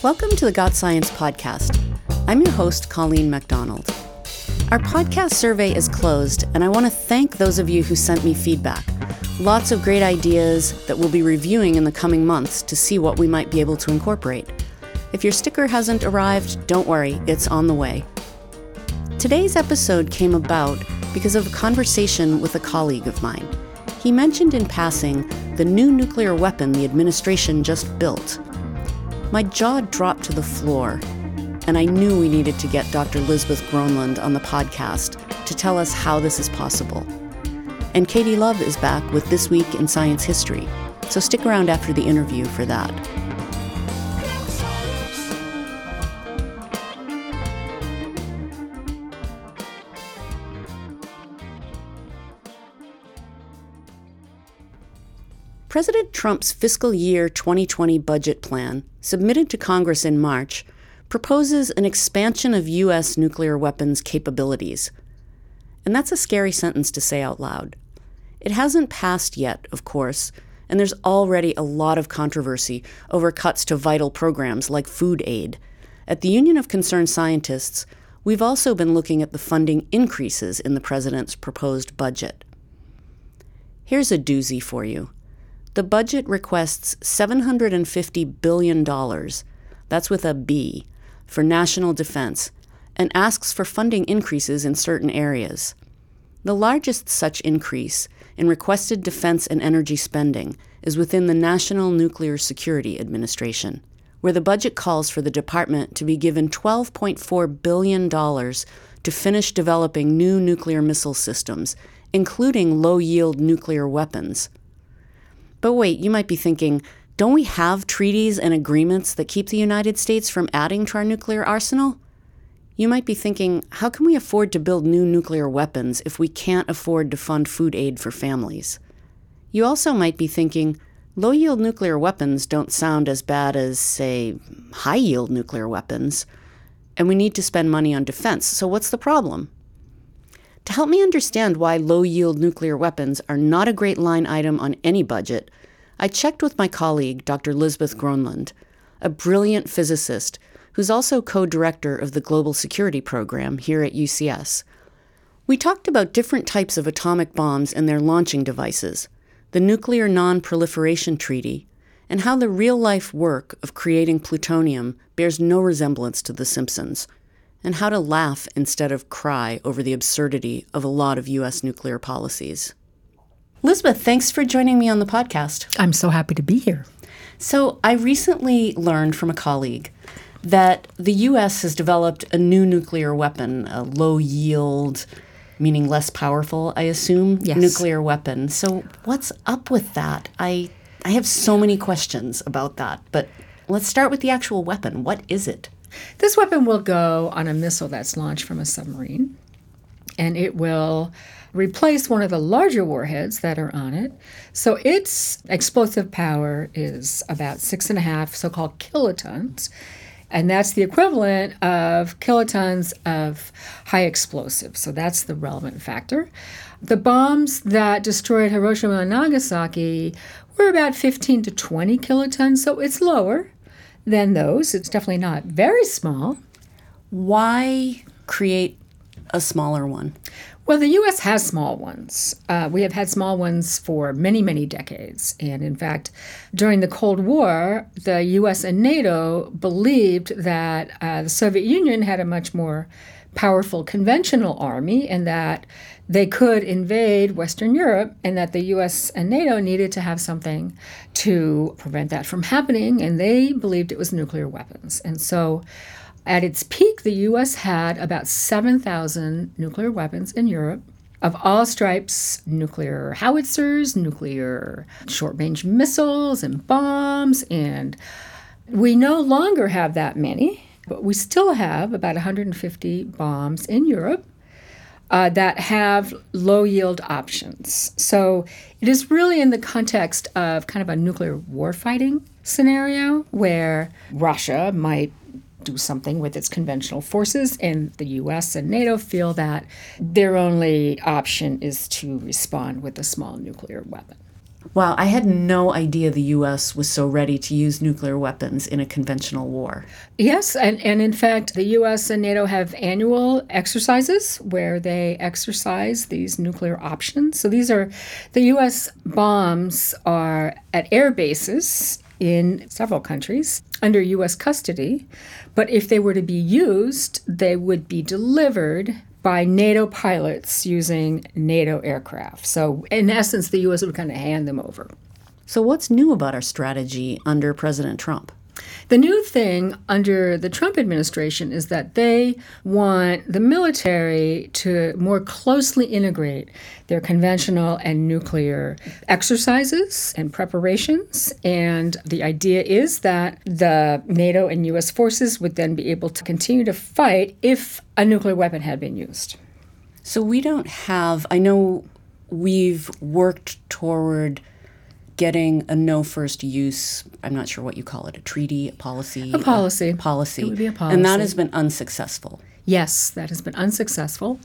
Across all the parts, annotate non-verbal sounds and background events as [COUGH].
Welcome to the Got Science podcast. I'm your host, Colleen MacDonald. Our podcast survey is closed, and I want to thank those of you who sent me feedback. Lots of great ideas that we'll be reviewing in the coming months to see what we might be able to incorporate. If your sticker hasn't arrived, don't worry, it's on the way. Today's episode came about because of a conversation with a colleague of mine. He mentioned in passing the new nuclear weapon the administration just built. My jaw dropped to the floor, and I knew we needed to get Dr. Lisbeth Gronlund on the podcast to tell us how this is possible. And Katie Love is back with This Week in Science History, so stick around after the interview for that. President Trump's fiscal year 2020 budget plan, submitted to Congress in March, proposes an expansion of U.S. nuclear weapons capabilities. And that's a scary sentence to say out loud. It hasn't passed yet, of course, and there's already a lot of controversy over cuts to vital programs like food aid. At the Union of Concerned Scientists, we've also been looking at the funding increases in the president's proposed budget. Here's a doozy for you. The budget requests $750 billion, that's with a B, for national defense, and asks for funding increases in certain areas. The largest such increase in requested defense and energy spending is within the National Nuclear Security Administration, where the budget calls for the department to be given $12.4 billion to finish developing new nuclear missile systems, including low yield nuclear weapons. But wait, you might be thinking, don't we have treaties and agreements that keep the United States from adding to our nuclear arsenal? You might be thinking, how can we afford to build new nuclear weapons if we can't afford to fund food aid for families? You also might be thinking, low yield nuclear weapons don't sound as bad as, say, high yield nuclear weapons, and we need to spend money on defense, so what's the problem? To help me understand why low yield nuclear weapons are not a great line item on any budget, I checked with my colleague, Dr. Lisbeth Gronlund, a brilliant physicist who's also co director of the Global Security Program here at UCS. We talked about different types of atomic bombs and their launching devices, the Nuclear Non Proliferation Treaty, and how the real life work of creating plutonium bears no resemblance to The Simpsons, and how to laugh instead of cry over the absurdity of a lot of U.S. nuclear policies. Lisbeth, thanks for joining me on the podcast. I'm so happy to be here. So, I recently learned from a colleague that the U.S. has developed a new nuclear weapon, a low yield, meaning less powerful, I assume, yes. nuclear weapon. So, what's up with that? I, I have so many questions about that, but let's start with the actual weapon. What is it? This weapon will go on a missile that's launched from a submarine, and it will replace one of the larger warheads that are on it. So its explosive power is about six and a half so called kilotons. And that's the equivalent of kilotons of high explosives. So that's the relevant factor. The bombs that destroyed Hiroshima and Nagasaki were about 15 to 20 kilotons, so it's lower than those. It's definitely not very small. Why create a smaller one? Well, the U.S. has small ones. Uh, we have had small ones for many, many decades. And in fact, during the Cold War, the U.S. and NATO believed that uh, the Soviet Union had a much more powerful conventional army and that they could invade Western Europe and that the US and NATO needed to have something to prevent that from happening. And they believed it was nuclear weapons. And so at its peak, the US had about 7,000 nuclear weapons in Europe of all stripes nuclear howitzers, nuclear short range missiles, and bombs. And we no longer have that many, but we still have about 150 bombs in Europe. Uh, that have low yield options. So it is really in the context of kind of a nuclear warfighting scenario where Russia might do something with its conventional forces, and the US and NATO feel that their only option is to respond with a small nuclear weapon. Wow, I had no idea the US was so ready to use nuclear weapons in a conventional war. Yes, and, and in fact, the US and NATO have annual exercises where they exercise these nuclear options. So these are the US bombs are at air bases in several countries under US custody, but if they were to be used, they would be delivered by NATO pilots using NATO aircraft. So, in essence, the U.S. would kind of hand them over. So, what's new about our strategy under President Trump? The new thing under the Trump administration is that they want the military to more closely integrate their conventional and nuclear exercises and preparations. And the idea is that the NATO and US forces would then be able to continue to fight if a nuclear weapon had been used. So we don't have, I know we've worked toward getting a no first use, I'm not sure what you call it, a treaty, a policy? A policy. A policy. It would be a policy. And that has been unsuccessful. Yes, that has been unsuccessful.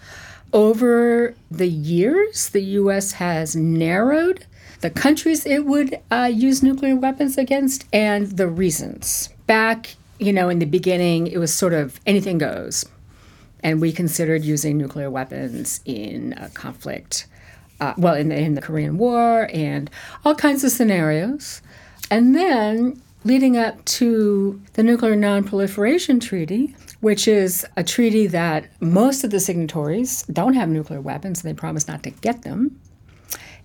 Over the years, the U.S. has narrowed the countries it would uh, use nuclear weapons against and the reasons. Back, you know, in the beginning, it was sort of anything goes. And we considered using nuclear weapons in a conflict uh, well, in the, in the Korean War and all kinds of scenarios. And then leading up to the Nuclear Nonproliferation Treaty, which is a treaty that most of the signatories don't have nuclear weapons and they promise not to get them.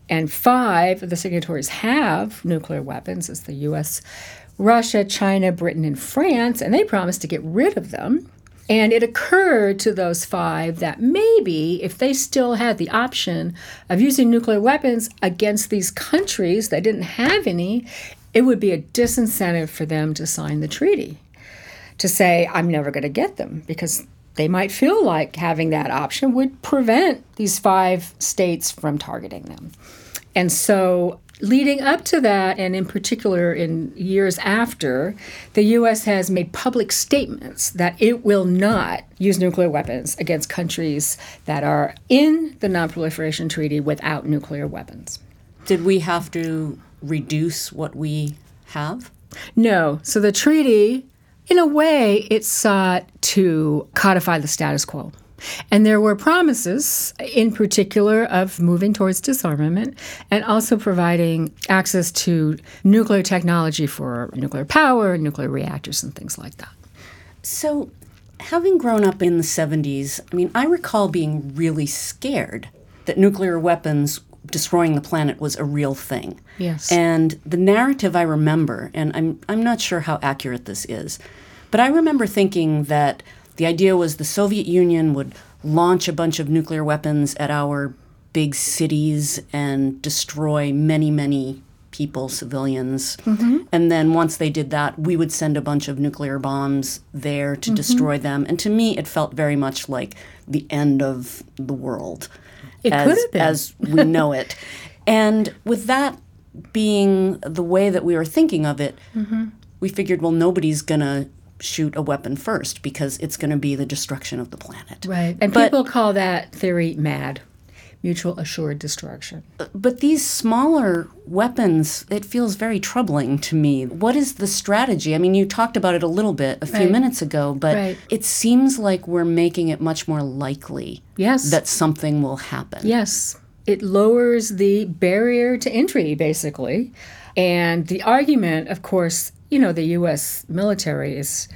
And five of the signatories have nuclear weapons. It's the US, Russia, China, Britain, and France, and they promise to get rid of them. And it occurred to those five that maybe if they still had the option of using nuclear weapons against these countries that didn't have any, it would be a disincentive for them to sign the treaty. To say, I'm never going to get them because they might feel like having that option would prevent these five states from targeting them. And so Leading up to that, and in particular in years after, the U.S. has made public statements that it will not use nuclear weapons against countries that are in the Nonproliferation Treaty without nuclear weapons. Did we have to reduce what we have? No. So the treaty, in a way, it sought to codify the status quo. And there were promises, in particular, of moving towards disarmament and also providing access to nuclear technology for nuclear power, nuclear reactors, and things like that. So, having grown up in the 70s, I mean, I recall being really scared that nuclear weapons destroying the planet was a real thing. Yes. And the narrative I remember, and I'm, I'm not sure how accurate this is, but I remember thinking that the idea was the Soviet Union would launch a bunch of nuclear weapons at our big cities and destroy many, many people, civilians. Mm-hmm. And then once they did that, we would send a bunch of nuclear bombs there to mm-hmm. destroy them. And to me, it felt very much like the end of the world it as, as we know it. [LAUGHS] and with that being the way that we were thinking of it, mm-hmm. we figured, well, nobody's going to shoot a weapon first because it's going to be the destruction of the planet. Right. And but, people call that theory MAD, mutual assured destruction. But these smaller weapons, it feels very troubling to me. What is the strategy? I mean, you talked about it a little bit a few right. minutes ago, but right. it seems like we're making it much more likely yes. that something will happen. Yes. It lowers the barrier to entry, basically. And the argument, of course, you know, the U.S. military is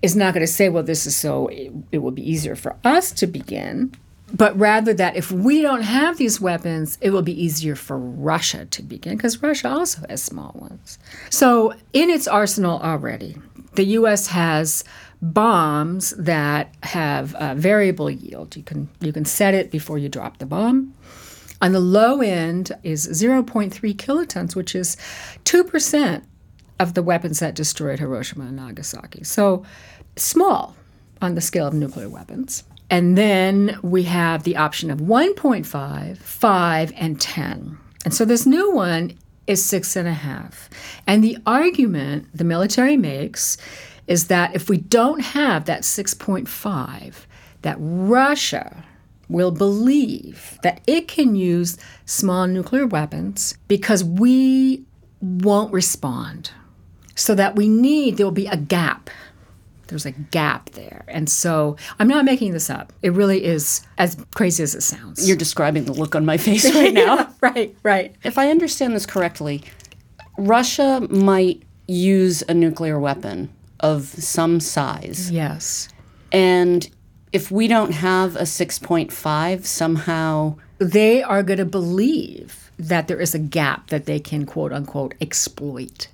is not going to say, well, this is so it, it will be easier for us to begin, but rather that if we don't have these weapons, it will be easier for Russia to begin because Russia also has small ones. So, in its arsenal already, the U.S. has bombs that have a variable yield. You can you can set it before you drop the bomb. On the low end is 0.3 kilotons, which is 2% of the weapons that destroyed Hiroshima and Nagasaki. So small on the scale of nuclear weapons. And then we have the option of 1.5, 5, and 10. And so this new one is six and a half. And the argument the military makes is that if we don't have that 6.5, that Russia will believe that it can use small nuclear weapons because we won't respond. So that we need, there will be a gap. There's a gap there. And so I'm not making this up. It really is as crazy as it sounds. You're describing the look on my [LAUGHS] face right now. yeah, right, right. If I understand this correctly, Russia might use a nuclear weapon of some size. Yes. And if we don't have a 6.5, somehow They are going to believe that there is a gap that they can quote unquote exploit.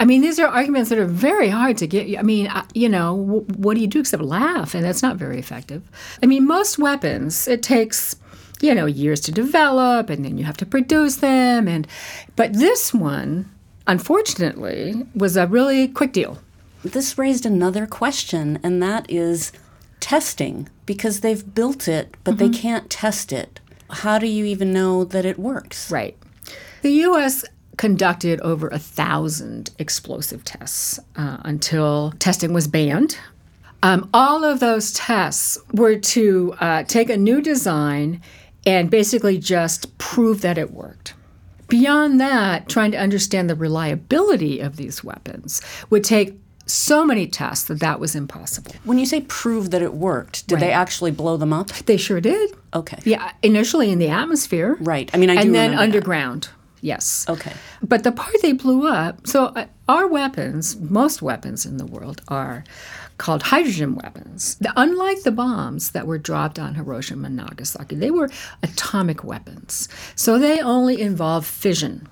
I mean, these are arguments that are very hard to get. I mean, you know, what do you do except laugh? And that's not very effective. I mean, most weapons, it takes, you know, years to develop and then you have to produce them. And, but this one, unfortunately, was a really quick deal. this raised another question, and that is testing, because they've built it, but they mm-hmm. can't test it. How do you even know that it works? Right. The U.S. conducted over a thousand explosive tests uh, until testing was banned. Um, all of those tests were to uh, take a new design and basically just prove that it worked. Beyond that, trying to understand the reliability of these weapons would take so many tests that that was impossible. When you say prove that it worked, did they actually blow them up? They sure did. Okay. Yeah, initially in the atmosphere. Right. I mean, I do and then underground. that. Yes. Okay. But the part they blew up, so uh, our weapons, most weapons in the world are called hydrogen weapons. The- unlike the bombs that were dropped on Hiroshima and Nagasaki, they were atomic weapons. So they only involve fission,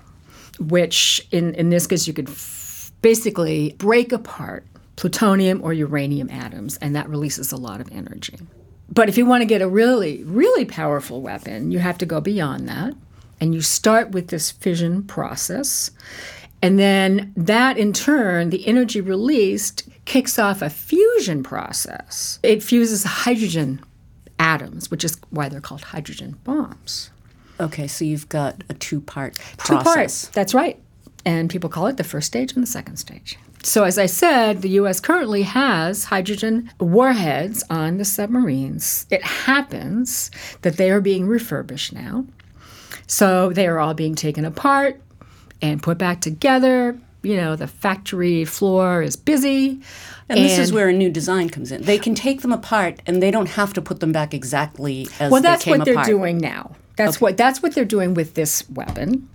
which in, in this case you could f- basically break apart plutonium or uranium atoms, and that releases a lot of energy. But if you want to get a really, really powerful weapon, you have to go beyond that. And you start with this fission process. And then that in turn, the energy released kicks off a fusion process. It fuses hydrogen atoms, which is why they're called hydrogen bombs. Okay, so you've got a two part process. Two parts. That's right. And people call it the first stage and the second stage. So, as I said, the U.S. currently has hydrogen warheads on the submarines. It happens that they are being refurbished now. So, they are all being taken apart and put back together. You know, the factory floor is busy. And this is where a new design comes in. They can take them apart and they don't have to put them back exactly as well, they that's came what they're doing now. That's what that's what they're doing with this weapon.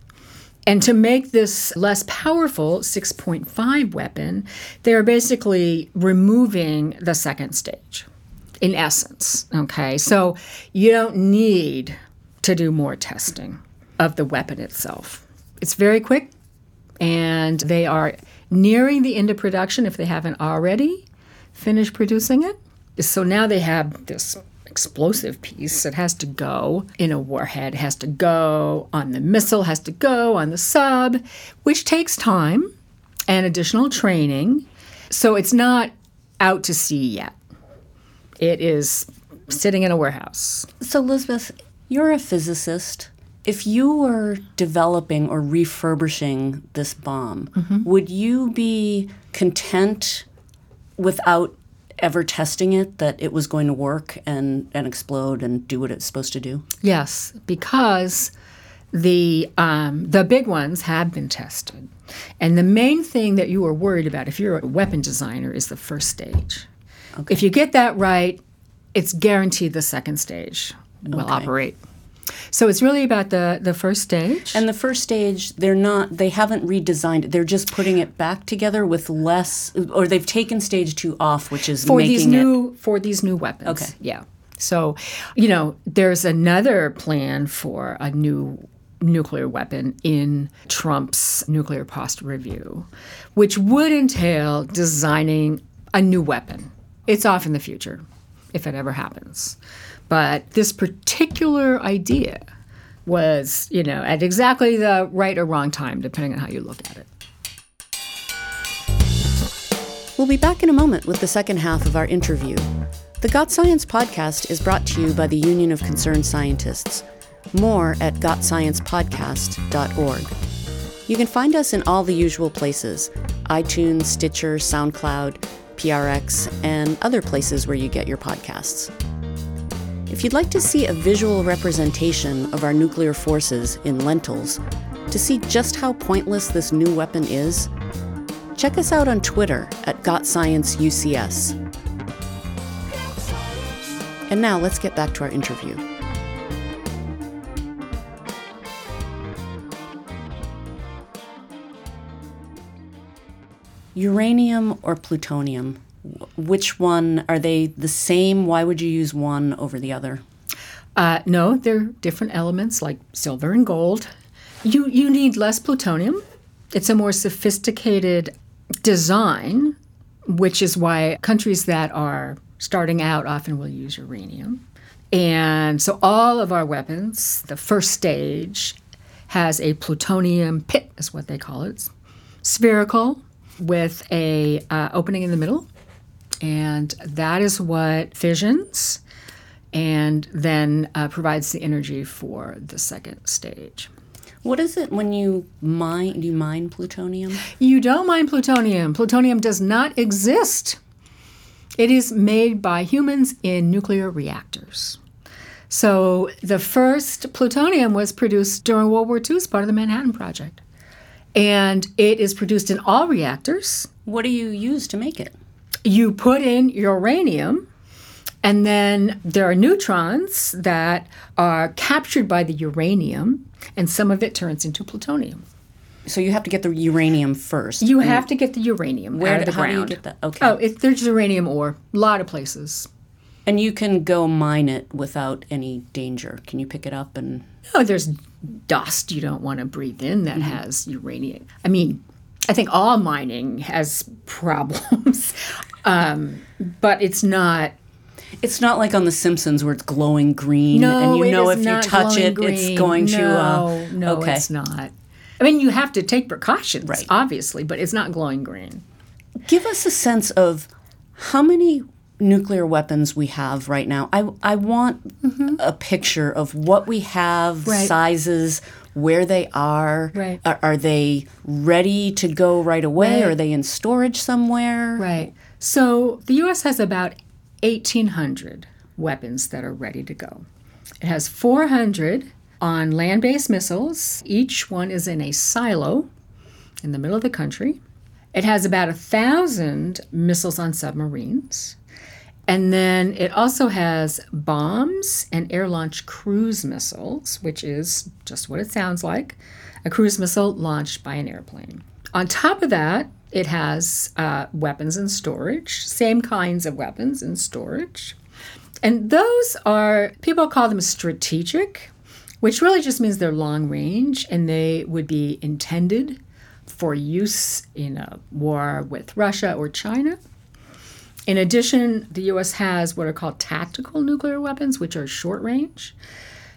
And to make this less powerful 6.5 weapon, they're basically removing the second stage, in essence. Okay, so you don't need to do more testing of the weapon itself. It's very quick, and they are nearing the end of production if they haven't already finished producing it. So now they have this explosive piece that has to go in a warhead, has to go on the missile, has to go on the sub, which takes time and additional training. So it's not out to sea yet. It is sitting in a warehouse. So, Elizabeth, you're a physicist. If you were developing or refurbishing this bomb, Mm-hmm. would you be content without ever testing it that it was going to work and, and explode and do what it's supposed to do? Yes, because the um, the big ones have been tested, and the main thing that you are worried about if you're a weapon designer is the first stage. If you get that right, it's guaranteed the second stage will operate. So it's really about the the first stage. And the first stage, they're not, they haven't redesigned it. They're just putting it back together with less, or they've taken stage two off, which is for making these it. new for these new weapons. Okay. Yeah. So, you know, there's another plan for a new nuclear weapon in Trump's nuclear posture review, which would entail designing a new weapon. It's off in the future, if it ever happens. But this particular idea was, you know, at exactly the right or wrong time, depending on how you look at it. We'll be back in a moment with the second half of our interview. The Got Science podcast is brought to you by the Union of Concerned Scientists. More at gotsciencepodcast.org. You can find us in all the usual places iTunes, Stitcher, SoundCloud, PRX, and other places where you get your podcasts. If you'd like to see a visual representation of our nuclear forces in lentils, to see just how pointless this new weapon is, check us out on Twitter at GotScienceUCS. And now let's get back to our interview. Uranium or plutonium? Which one are they the same? Why would you use one over the other? Uh, no, they're different elements like silver and gold. You you need less plutonium. It's a more sophisticated design, which is why countries that are starting out often will use uranium. And so all of our weapons, the first stage has a plutonium pit, is what they call it. It's spherical with a uh, opening in the middle, and that is what fissions and then uh, provides the energy for the second stage. What is it when you mine? Do you mine plutonium? You don't mine plutonium. Plutonium does not exist. It is made by humans in nuclear reactors. So the first plutonium was produced during World War II as part of the Manhattan Project. And it is produced in all reactors. What do you use to make it? You put in uranium, and then there are neutrons that are captured by the uranium, and some of it turns into plutonium. So you have to get the uranium first. You have to get the uranium Where out of the how do you get that? Okay. Oh, it, there's uranium ore, a lot of places. And you can go mine it without any danger. Can you pick it up and Oh, there's dust you don't want to breathe in that mm-hmm. has uranium. I mean, I think all mining has [LAUGHS] problems, um, but it's not. It's not like on The Simpsons where it's glowing green No, and you it know is if you touch it, green. it's going no, to. Uh, no, okay. it's not. I mean, you have to take precautions, Right. obviously, but it's not glowing green. Give us a sense of how many nuclear weapons we have right now. I, I want a picture of what we have, Mm-hmm. Right. sizes, where they are. Right. Are, are they ready to go right away? Right. Are they in storage somewhere? Right. So the U.S. has about 1,800 weapons that are ready to go. It has 400 on land based missiles. Each one is in a silo in the middle of the country. It has about a thousand missiles on submarines. And then it also has bombs and air launched cruise missiles, which is just what it sounds like a cruise missile launched by an airplane. On top of that, it has uh, weapons in storage, same kinds of weapons in storage. And those are, people call them strategic, which really just means they're long range and they would be intended for use in a war with Russia or China. In addition, the U.S. has what are called tactical nuclear weapons, which are short range.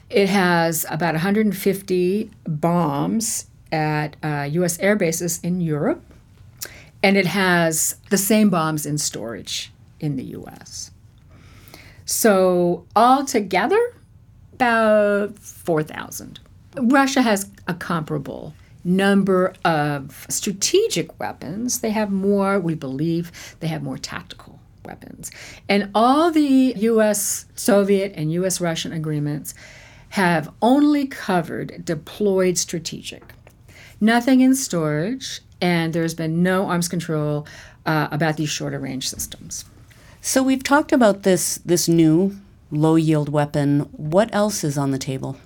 It has about 150 bombs at uh, U.S. air bases in Europe, and it has the same bombs in storage in the U.S. So, altogether, about 4,000. Russia has a comparable number of strategic weapons. They have more, we believe, they have more tactical weapons. And all the US, Soviet, and US Russian agreements have only covered deployed strategic. Nothing in storage, and there's been no arms control uh, about these shorter range systems. So we've talked about this this new low yield weapon. What else is on the table?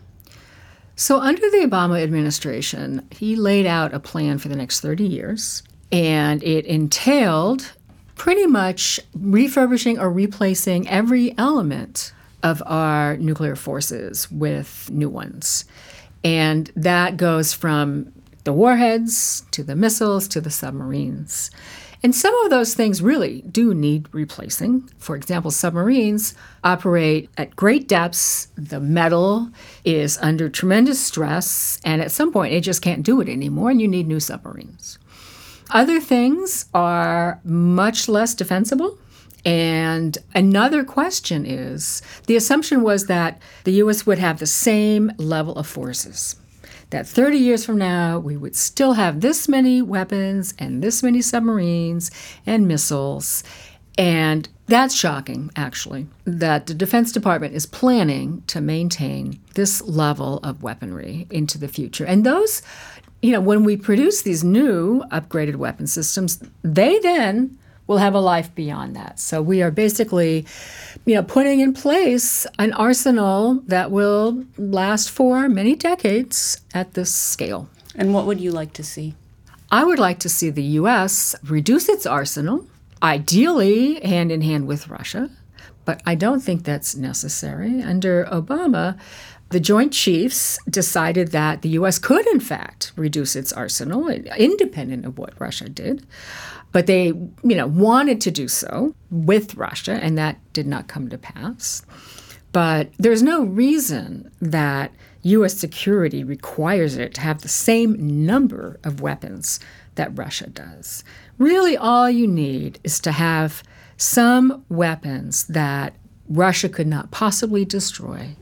So, under the Obama administration, he laid out a plan for the next 30 years, and it entailed pretty much refurbishing or replacing every element of our nuclear forces with new ones. And that goes from the warheads to the missiles to the submarines. And some of those things really do need replacing. For example, submarines operate at great depths. The metal is under tremendous stress, and at some point it just can't do it anymore, and you need new submarines. Other things are much less defensible. And another question is the assumption was that the US would have the same level of forces. That 30 years from now, we would still have this many weapons and this many submarines and missiles. And that's shocking, actually, that the Defense Department is planning to maintain this level of weaponry into the future. And those, you know, when we produce these new upgraded weapon systems, they then will have a life beyond that. So we are basically, you know, putting in place an arsenal that will last for many decades at this scale. And what would you like to see? I would like to see the U.S. reduce its arsenal, ideally hand in hand with Russia, but I don't think that's necessary. Under Obama, the Joint Chiefs decided that the U.S. could, in fact, reduce its arsenal, independent of what Russia did. But they, you know, wanted to do so with Russia, and that did not come to pass. But there's no reason that U.S. security requires it to have the same number of weapons that Russia does. Really, all you need is to have some weapons that Russia could not possibly destroy,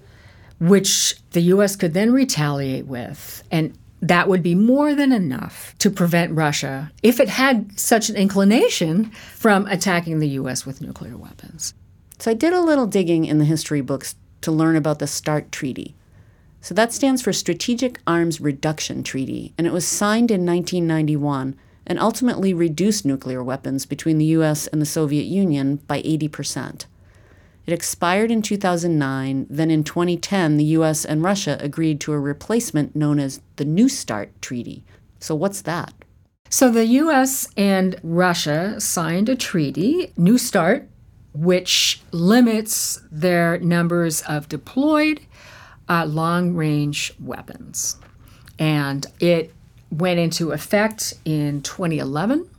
which the U.S. could then retaliate with. And that would be more than enough to prevent Russia, if it had such an inclination, from attacking the U.S. with nuclear weapons. So I did a little digging in the history books to learn about the START Treaty. So that stands for Strategic Arms Reduction Treaty, and it was signed in 1991 and ultimately reduced nuclear weapons between the US and the Soviet Union by 80%. It expired in 2009. Then in 2010, the US and Russia agreed to a replacement known as the New START Treaty. So, what's that? So, the US and Russia signed a treaty, New START, which limits their numbers of deployed uh, long range weapons. And it went into effect in 2011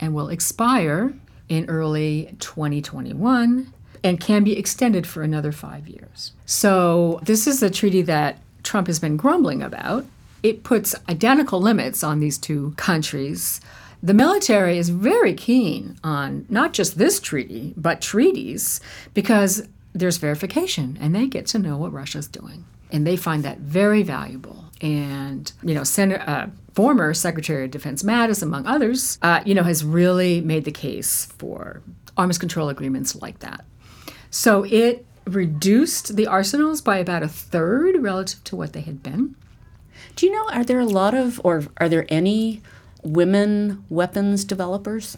and will expire in early 2021 and can be extended for another five years. So, this is a treaty that Trump has been grumbling about. It puts identical limits on these two countries. The military is very keen on not just this treaty, but treaties, because there's verification and they get to know what Russia's doing. And they find that very valuable. And, you know, Senator, uh, former Secretary of Defense Mattis, among others, uh, you know, has really made the case for arms control agreements like that. So it reduced the arsenals by about a third relative to what they had been. Do you know, are there a lot of, or are there any women weapons developers?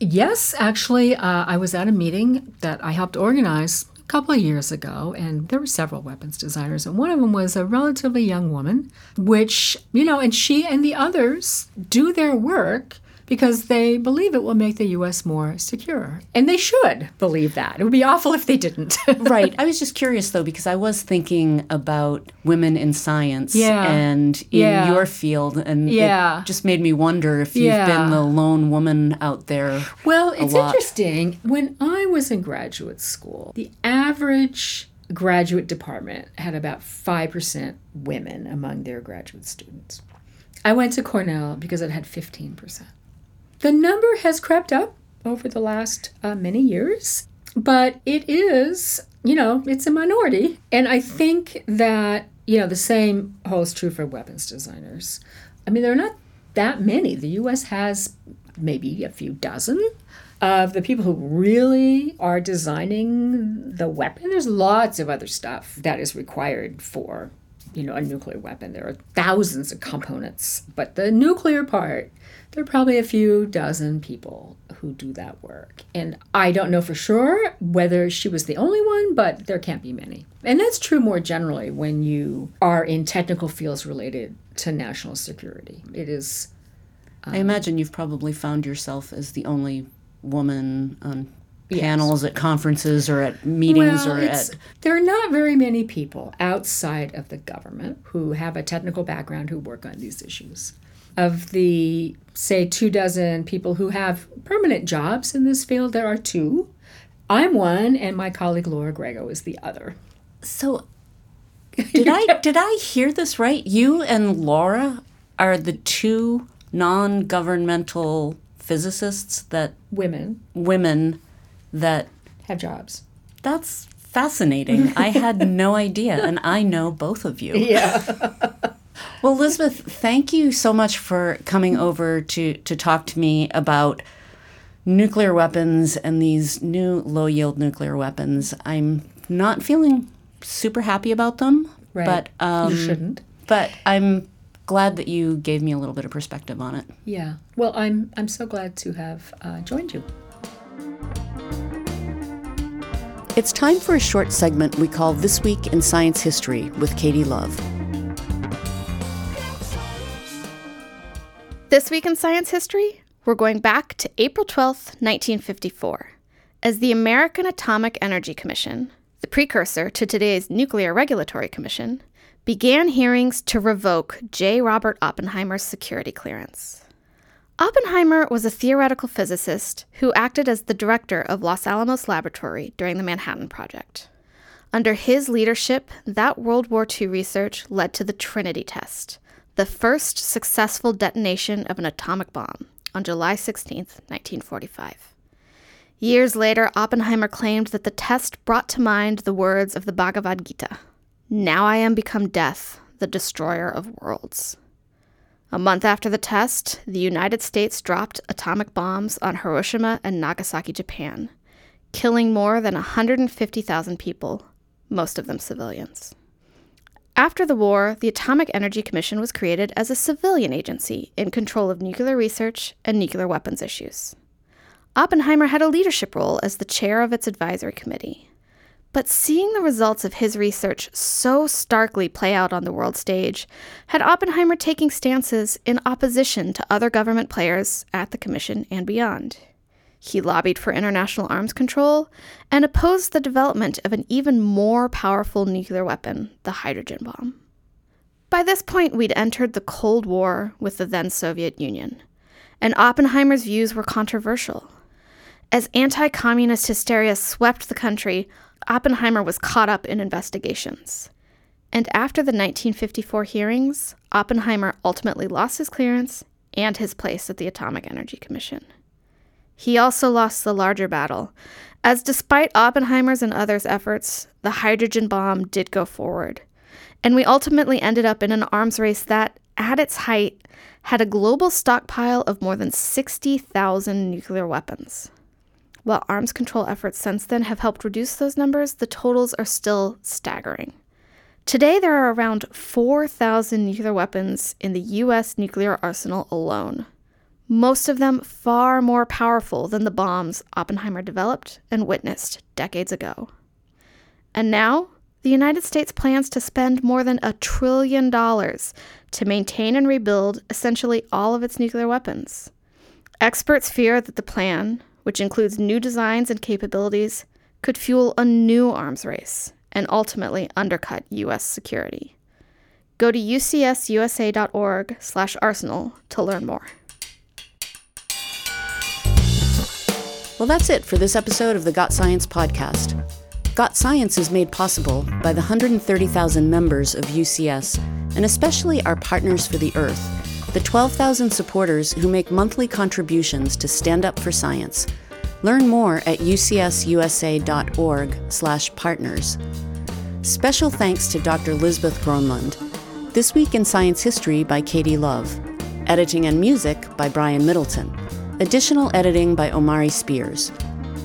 Yes, actually, uh, I was at a meeting that I helped organize a couple of years ago, and there were several weapons designers, and one of them was a relatively young woman, which, you know, and she and the others do their work because they believe it will make the U.S. more secure. And they should believe that. It would be awful if they didn't. [LAUGHS] right. I was just curious, though, because I was thinking about women in science yeah. and in yeah. your field. And yeah. it just made me wonder if you've been the lone woman out there. Well, it's lot. interesting. When I was in graduate school, the average graduate department had about 5% women among their graduate students. I went to Cornell because it had 15%. The number has crept up over the last uh, many years, but it is, you know, it's a minority. And I think that, you know, the same holds true for weapons designers. I mean, there are not that many. The US has maybe a few dozen of the people who really are designing the weapon. There's lots of other stuff that is required for, you know, a nuclear weapon. There are thousands of components, but the nuclear part there are probably a few dozen people who do that work. And I don't know for sure whether she was the only one, but there can't be many. And that's true more generally when you are in technical fields related to national security. It is. Um, I imagine you've probably found yourself as the only woman on panels yes. at conferences or at meetings well, or at there are not very many people outside of the government who have a technical background who work on these issues of the, say, two dozen people who have permanent jobs in this field, there are two. I'm one, and my colleague Laura Grego is the other. So, [LAUGHS] did I did I hear this right? You and Laura are the two non-governmental physicists that women women that have jobs. That's fascinating. I had no [LAUGHS] idea, and I know both of you. Yeah. Well, Elizabeth, thank you so much for coming over to, to talk to me about nuclear weapons and these new low yield nuclear weapons. I'm not feeling super happy about them. Right. But um, you shouldn't. But I'm glad that you gave me a little bit of perspective on it. Yeah. Well, I'm I'm so glad to have uh, joined you. It's time for a short segment we call This Week in Science History with Katie Love. This week in science history, we're going back to April 12th, 1954, as the American Atomic Energy Commission, the precursor to today's Nuclear Regulatory Commission, began hearings to revoke J. Robert Oppenheimer's security clearance. Oppenheimer was a theoretical physicist who acted as the director of Los Alamos Laboratory during the Manhattan Project. Under his leadership, that World War II research led to the Trinity test, the first successful detonation of an atomic bomb on July 16, 1945. Years later, Oppenheimer claimed that the test brought to mind the words of the Bhagavad Gita Now I am become death, the destroyer of worlds. A month after the test, the United States dropped atomic bombs on Hiroshima and Nagasaki, Japan, killing more than 150,000 people, most of them civilians. After the war, the Atomic Energy Commission was created as a civilian agency in control of nuclear research and nuclear weapons issues. Oppenheimer had a leadership role as the chair of its advisory committee. But seeing the results of his research so starkly play out on the world stage had Oppenheimer taking stances in opposition to other government players at the Commission and beyond. He lobbied for international arms control and opposed the development of an even more powerful nuclear weapon, the hydrogen bomb. By this point, we'd entered the Cold War with the then Soviet Union, and Oppenheimer's views were controversial. As anti communist hysteria swept the country, Oppenheimer was caught up in investigations. And after the 1954 hearings, Oppenheimer ultimately lost his clearance and his place at the Atomic Energy Commission. He also lost the larger battle, as despite Oppenheimer's and others' efforts, the hydrogen bomb did go forward. And we ultimately ended up in an arms race that, at its height, had a global stockpile of more than 60,000 nuclear weapons. While arms control efforts since then have helped reduce those numbers, the totals are still staggering. Today, there are around 4,000 nuclear weapons in the U.S. nuclear arsenal alone most of them far more powerful than the bombs Oppenheimer developed and witnessed decades ago. And now, the United States plans to spend more than a trillion dollars to maintain and rebuild essentially all of its nuclear weapons. Experts fear that the plan, which includes new designs and capabilities, could fuel a new arms race and ultimately undercut U.S. security. Go to ucsusa.org/arsenal to learn more. Well, that's it for this episode of the Got Science podcast. Got Science is made possible by the 130,000 members of UCS, and especially our Partners for the Earth, the 12,000 supporters who make monthly contributions to stand up for science. Learn more at ucsusa.org/partners. Special thanks to Dr. Lisbeth Gronlund. This Week in Science History by Katie Love. Editing and music by Brian Middleton. Additional editing by Omari Spears.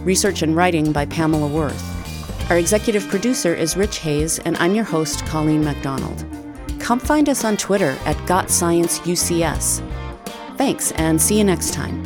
Research and writing by Pamela Worth. Our executive producer is Rich Hayes, and I'm your host, Colleen MacDonald. Come find us on Twitter at GotScienceUCS. Thanks, and see you next time.